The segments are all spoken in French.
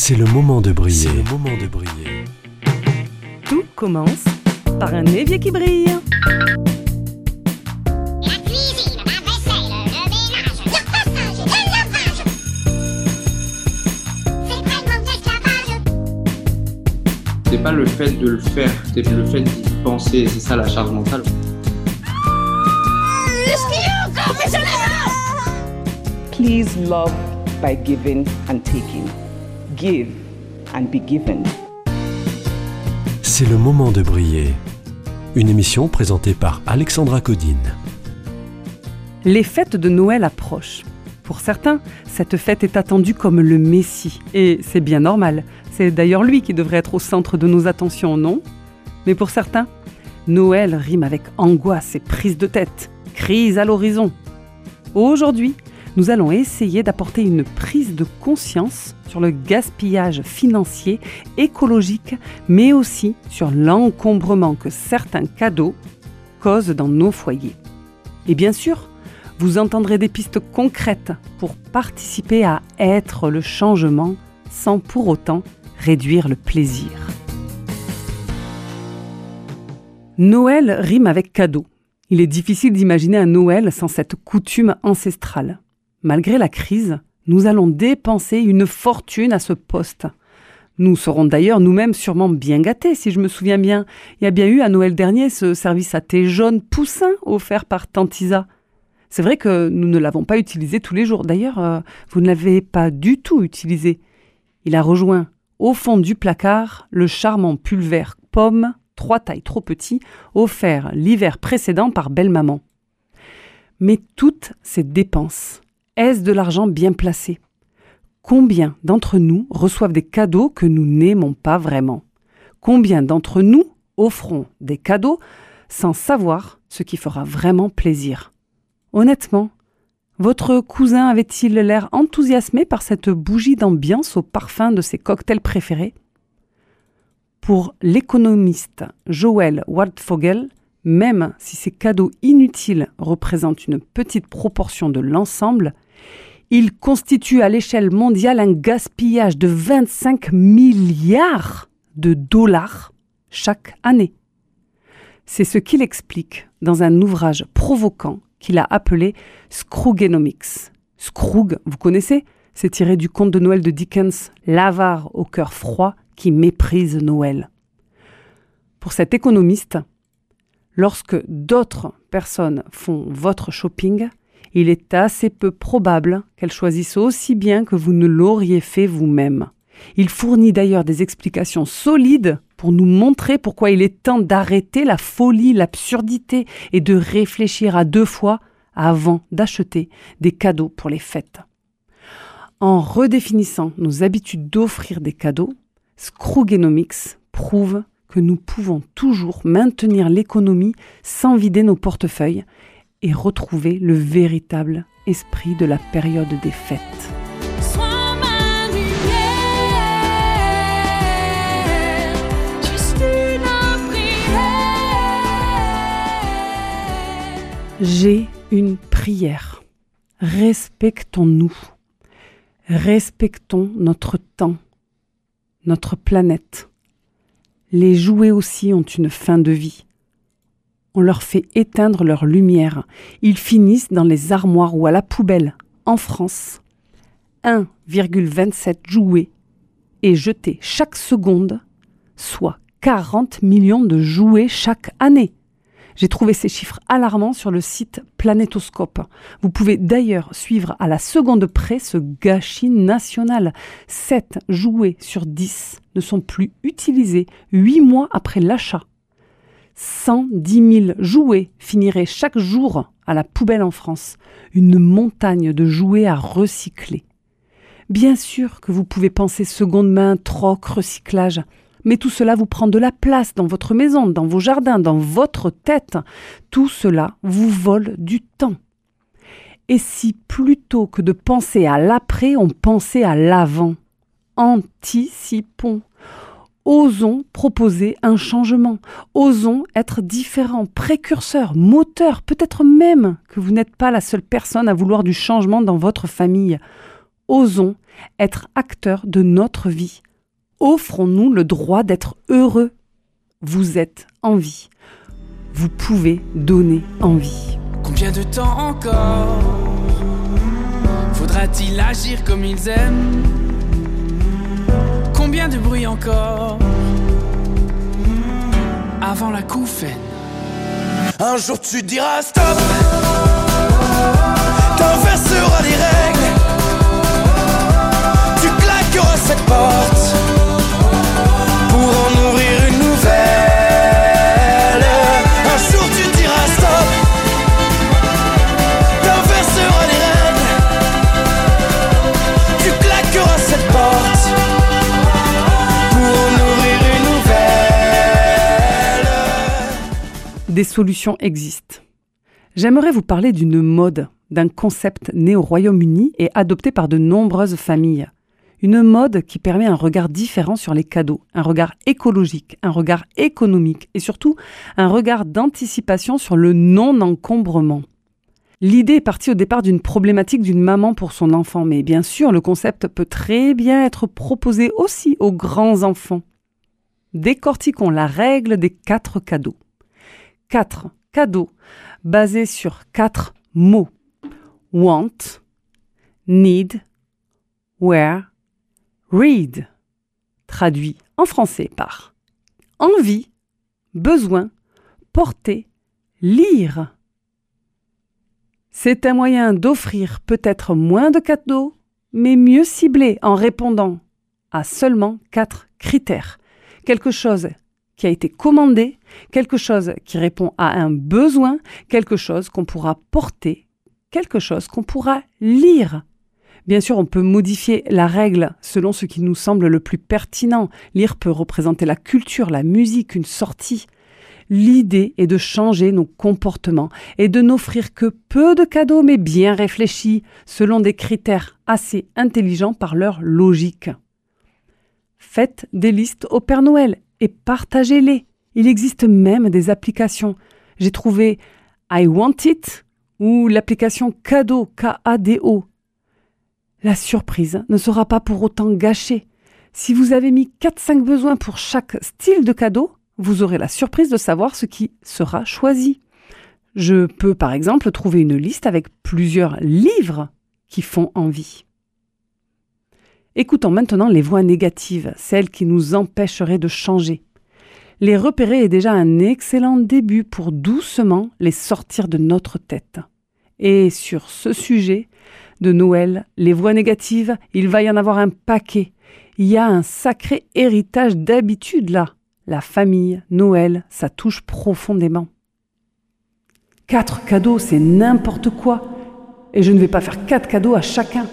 C'est le moment de briller. le moment de briller. Tout commence par un évier qui brille. La cuisine, la vaisselle, le ménage, le repassage et le lavage. C'est. C'est pas le fait de le faire, c'est le fait d'y penser, c'est ça la charge mentale. Please love by giving and taking. Give and be given. C'est le moment de briller. Une émission présentée par Alexandra Codine. Les fêtes de Noël approchent. Pour certains, cette fête est attendue comme le Messie. Et c'est bien normal. C'est d'ailleurs lui qui devrait être au centre de nos attentions, non? Mais pour certains, Noël rime avec angoisse et prise de tête, crise à l'horizon. Aujourd'hui, nous allons essayer d'apporter une prise de conscience sur le gaspillage financier, écologique, mais aussi sur l'encombrement que certains cadeaux causent dans nos foyers. Et bien sûr, vous entendrez des pistes concrètes pour participer à être le changement sans pour autant réduire le plaisir. Noël rime avec cadeau. Il est difficile d'imaginer un Noël sans cette coutume ancestrale. Malgré la crise, nous allons dépenser une fortune à ce poste. Nous serons d'ailleurs nous-mêmes sûrement bien gâtés, si je me souviens bien. Il y a bien eu à Noël dernier ce service à thé jaune poussin offert par Tante Isa. C'est vrai que nous ne l'avons pas utilisé tous les jours. D'ailleurs, euh, vous ne l'avez pas du tout utilisé. Il a rejoint au fond du placard le charmant pull vert pomme, trois tailles trop petit, offert l'hiver précédent par belle maman. Mais toutes ces dépenses, est-ce de l'argent bien placé? Combien d'entre nous reçoivent des cadeaux que nous n'aimons pas vraiment? Combien d'entre nous offrons des cadeaux sans savoir ce qui fera vraiment plaisir? Honnêtement, votre cousin avait-il l'air enthousiasmé par cette bougie d'ambiance au parfum de ses cocktails préférés? Pour l'économiste Joël Waldfogel, même si ces cadeaux inutiles représentent une petite proportion de l'ensemble, ils constituent à l'échelle mondiale un gaspillage de 25 milliards de dollars chaque année. C'est ce qu'il explique dans un ouvrage provoquant qu'il a appelé Scroogenomics. Scroog, vous connaissez C'est tiré du conte de Noël de Dickens, l'avare au cœur froid qui méprise Noël. Pour cet économiste, lorsque d'autres personnes font votre shopping, il est assez peu probable qu'elles choisissent aussi bien que vous ne l'auriez fait vous-même. Il fournit d'ailleurs des explications solides pour nous montrer pourquoi il est temps d'arrêter la folie, l'absurdité et de réfléchir à deux fois avant d'acheter des cadeaux pour les fêtes. En redéfinissant nos habitudes d'offrir des cadeaux, Scroogenomics prouve que nous pouvons toujours maintenir l'économie sans vider nos portefeuilles et retrouver le véritable esprit de la période des fêtes. J'ai une prière. Respectons-nous. Respectons notre temps, notre planète. Les jouets aussi ont une fin de vie. On leur fait éteindre leur lumière. Ils finissent dans les armoires ou à la poubelle. En France, 1,27 jouets est jeté chaque seconde, soit 40 millions de jouets chaque année. J'ai trouvé ces chiffres alarmants sur le site Planétoscope. Vous pouvez d'ailleurs suivre à la seconde près ce gâchis national. 7 jouets sur 10 ne sont plus utilisés 8 mois après l'achat. 110 000 jouets finiraient chaque jour à la poubelle en France. Une montagne de jouets à recycler. Bien sûr que vous pouvez penser seconde main, troc, recyclage, mais tout cela vous prend de la place dans votre maison, dans vos jardins, dans votre tête. Tout cela vous vole du temps. Et si plutôt que de penser à l'après, on pensait à l'avant Anticipons. Osons proposer un changement. Osons être différents, précurseurs, moteurs. Peut-être même que vous n'êtes pas la seule personne à vouloir du changement dans votre famille. osons être acteurs de notre vie. Offrons-nous le droit d'être heureux. Vous êtes en vie. Vous pouvez donner envie. Combien de temps encore faudra-t-il agir comme ils aiment? Combien de bruit encore avant la couffaine. Un jour tu diras stop. T'inverseras les règles. Tu claqueras cette porte Pour en ouvrir Des solutions existent. J'aimerais vous parler d'une mode, d'un concept né au Royaume-Uni et adopté par de nombreuses familles. Une mode qui permet un regard différent sur les cadeaux, un regard écologique, un regard économique et surtout un regard d'anticipation sur le non-encombrement. L'idée est partie au départ d'une problématique d'une maman pour son enfant, mais bien sûr, le concept peut très bien être proposé aussi aux grands enfants. Décortiquons la règle des quatre cadeaux. Quatre cadeaux basés sur quatre mots. Want, need, wear, read. Traduit en français par envie, besoin, porter, lire. C'est un moyen d'offrir peut-être moins de cadeaux, mais mieux ciblé en répondant à seulement quatre critères. Quelque chose qui a été commandé, quelque chose qui répond à un besoin, quelque chose qu'on pourra porter, quelque chose qu'on pourra lire. Bien sûr, on peut modifier la règle selon ce qui nous semble le plus pertinent. Lire peut représenter la culture, la musique, une sortie. L'idée est de changer nos comportements et de n'offrir que peu de cadeaux mais bien réfléchis, selon des critères assez intelligents par leur logique. Faites des listes au Père Noël et partagez-les. Il existe même des applications. J'ai trouvé I Want It ou l'application Cadeau, K-A-D-O. La surprise ne sera pas pour autant gâchée. Si vous avez mis 4-5 besoins pour chaque style de cadeau, vous aurez la surprise de savoir ce qui sera choisi. Je peux par exemple trouver une liste avec plusieurs livres qui font envie. Écoutons maintenant les voix négatives, celles qui nous empêcheraient de changer. Les repérer est déjà un excellent début pour doucement les sortir de notre tête. Et sur ce sujet de Noël, les voix négatives, il va y en avoir un paquet. Il y a un sacré héritage d'habitude là. La famille, Noël, ça touche profondément. Quatre cadeaux, c'est n'importe quoi. Et je ne vais pas faire quatre cadeaux à chacun.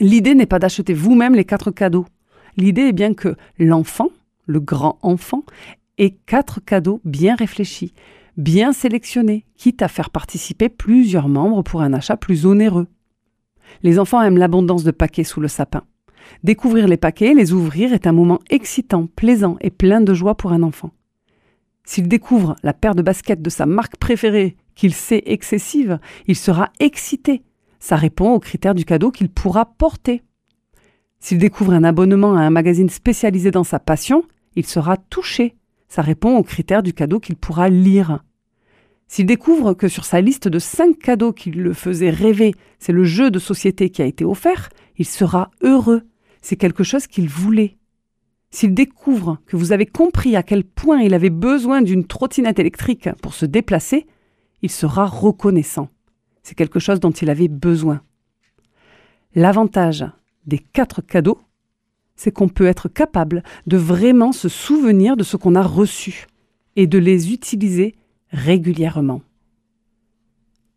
L'idée n'est pas d'acheter vous-même les quatre cadeaux. L'idée est bien que l'enfant, le grand enfant, ait quatre cadeaux bien réfléchis, bien sélectionnés, quitte à faire participer plusieurs membres pour un achat plus onéreux. Les enfants aiment l'abondance de paquets sous le sapin. Découvrir les paquets, les ouvrir est un moment excitant, plaisant et plein de joie pour un enfant. S'il découvre la paire de baskets de sa marque préférée, qu'il sait excessive, il sera excité. Ça répond aux critères du cadeau qu'il pourra porter. S'il découvre un abonnement à un magazine spécialisé dans sa passion, il sera touché. Ça répond aux critères du cadeau qu'il pourra lire. S'il découvre que sur sa liste de cinq cadeaux qui le faisaient rêver, c'est le jeu de société qui a été offert, il sera heureux. C'est quelque chose qu'il voulait. S'il découvre que vous avez compris à quel point il avait besoin d'une trottinette électrique pour se déplacer, il sera reconnaissant. C'est quelque chose dont il avait besoin. L'avantage des quatre cadeaux, c'est qu'on peut être capable de vraiment se souvenir de ce qu'on a reçu et de les utiliser régulièrement.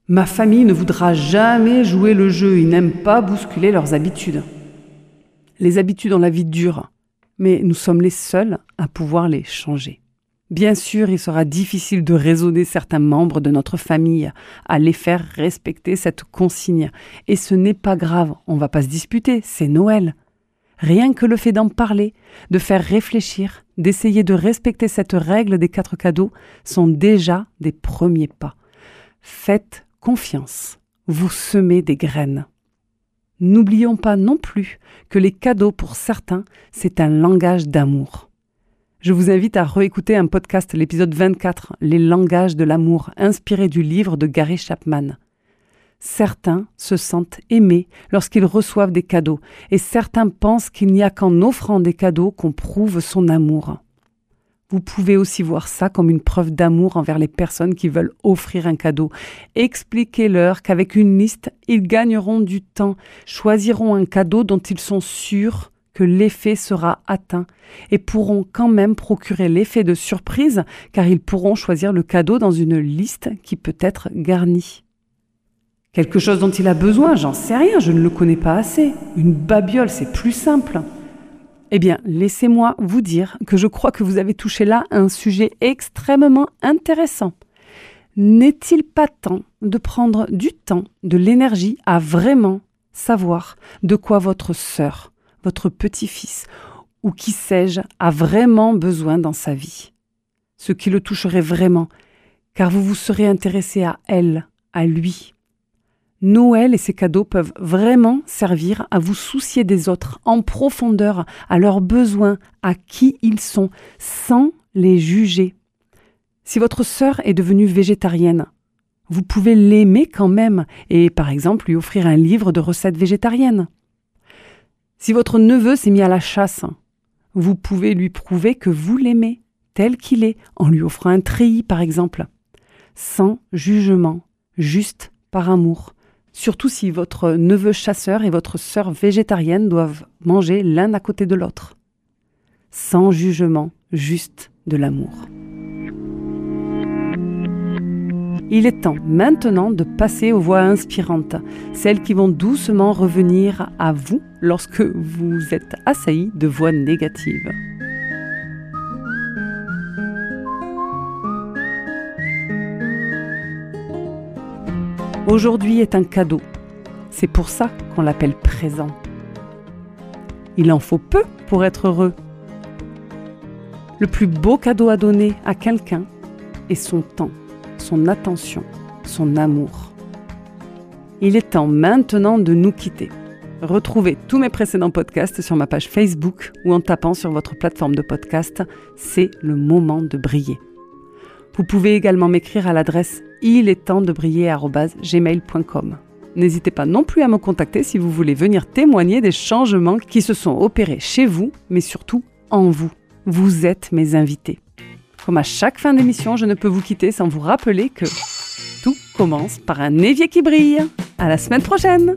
Ma famille ne voudra jamais jouer le jeu, ils n'aiment pas bousculer leurs habitudes. Les habitudes ont la vie dure, mais nous sommes les seuls à pouvoir les changer. Bien sûr, il sera difficile de raisonner certains membres de notre famille, à les faire respecter cette consigne. Et ce n'est pas grave, on va pas se disputer, c'est Noël. Rien que le fait d'en parler, de faire réfléchir, d'essayer de respecter cette règle des quatre cadeaux sont déjà des premiers pas. Faites confiance, vous semez des graines. N'oublions pas non plus que les cadeaux pour certains, c'est un langage d'amour. Je vous invite à réécouter un podcast, l'épisode 24, Les langages de l'amour, inspiré du livre de Gary Chapman. Certains se sentent aimés lorsqu'ils reçoivent des cadeaux, et certains pensent qu'il n'y a qu'en offrant des cadeaux qu'on prouve son amour. Vous pouvez aussi voir ça comme une preuve d'amour envers les personnes qui veulent offrir un cadeau. Expliquez-leur qu'avec une liste, ils gagneront du temps, choisiront un cadeau dont ils sont sûrs que l'effet sera atteint et pourront quand même procurer l'effet de surprise car ils pourront choisir le cadeau dans une liste qui peut être garnie. Quelque chose dont il a besoin, j'en sais rien, je ne le connais pas assez. Une babiole, c'est plus simple. Eh bien, laissez-moi vous dire que je crois que vous avez touché là un sujet extrêmement intéressant. N'est-il pas temps de prendre du temps, de l'énergie à vraiment savoir de quoi votre sœur, votre petit-fils ou qui sais-je a vraiment besoin dans sa vie Ce qui le toucherait vraiment, car vous vous serez intéressé à elle, à lui. Noël et ses cadeaux peuvent vraiment servir à vous soucier des autres en profondeur, à leurs besoins, à qui ils sont, sans les juger. Si votre sœur est devenue végétarienne, vous pouvez l'aimer quand même et par exemple lui offrir un livre de recettes végétariennes. Si votre neveu s'est mis à la chasse, vous pouvez lui prouver que vous l'aimez tel qu'il est en lui offrant un treillis par exemple, sans jugement, juste par amour surtout si votre neveu chasseur et votre sœur végétarienne doivent manger l'un à côté de l'autre. Sans jugement, juste de l'amour. Il est temps maintenant de passer aux voix inspirantes, celles qui vont doucement revenir à vous lorsque vous êtes assailli de voix négatives. Aujourd'hui est un cadeau. C'est pour ça qu'on l'appelle présent. Il en faut peu pour être heureux. Le plus beau cadeau à donner à quelqu'un est son temps, son attention, son amour. Il est temps maintenant de nous quitter. Retrouvez tous mes précédents podcasts sur ma page Facebook ou en tapant sur votre plateforme de podcast. C'est le moment de briller. Vous pouvez également m'écrire à l'adresse il est temps de briller@gmail.com. N'hésitez pas non plus à me contacter si vous voulez venir témoigner des changements qui se sont opérés chez vous, mais surtout en vous. Vous êtes mes invités. Comme à chaque fin d'émission, je ne peux vous quitter sans vous rappeler que tout commence par un évier qui brille. À la semaine prochaine!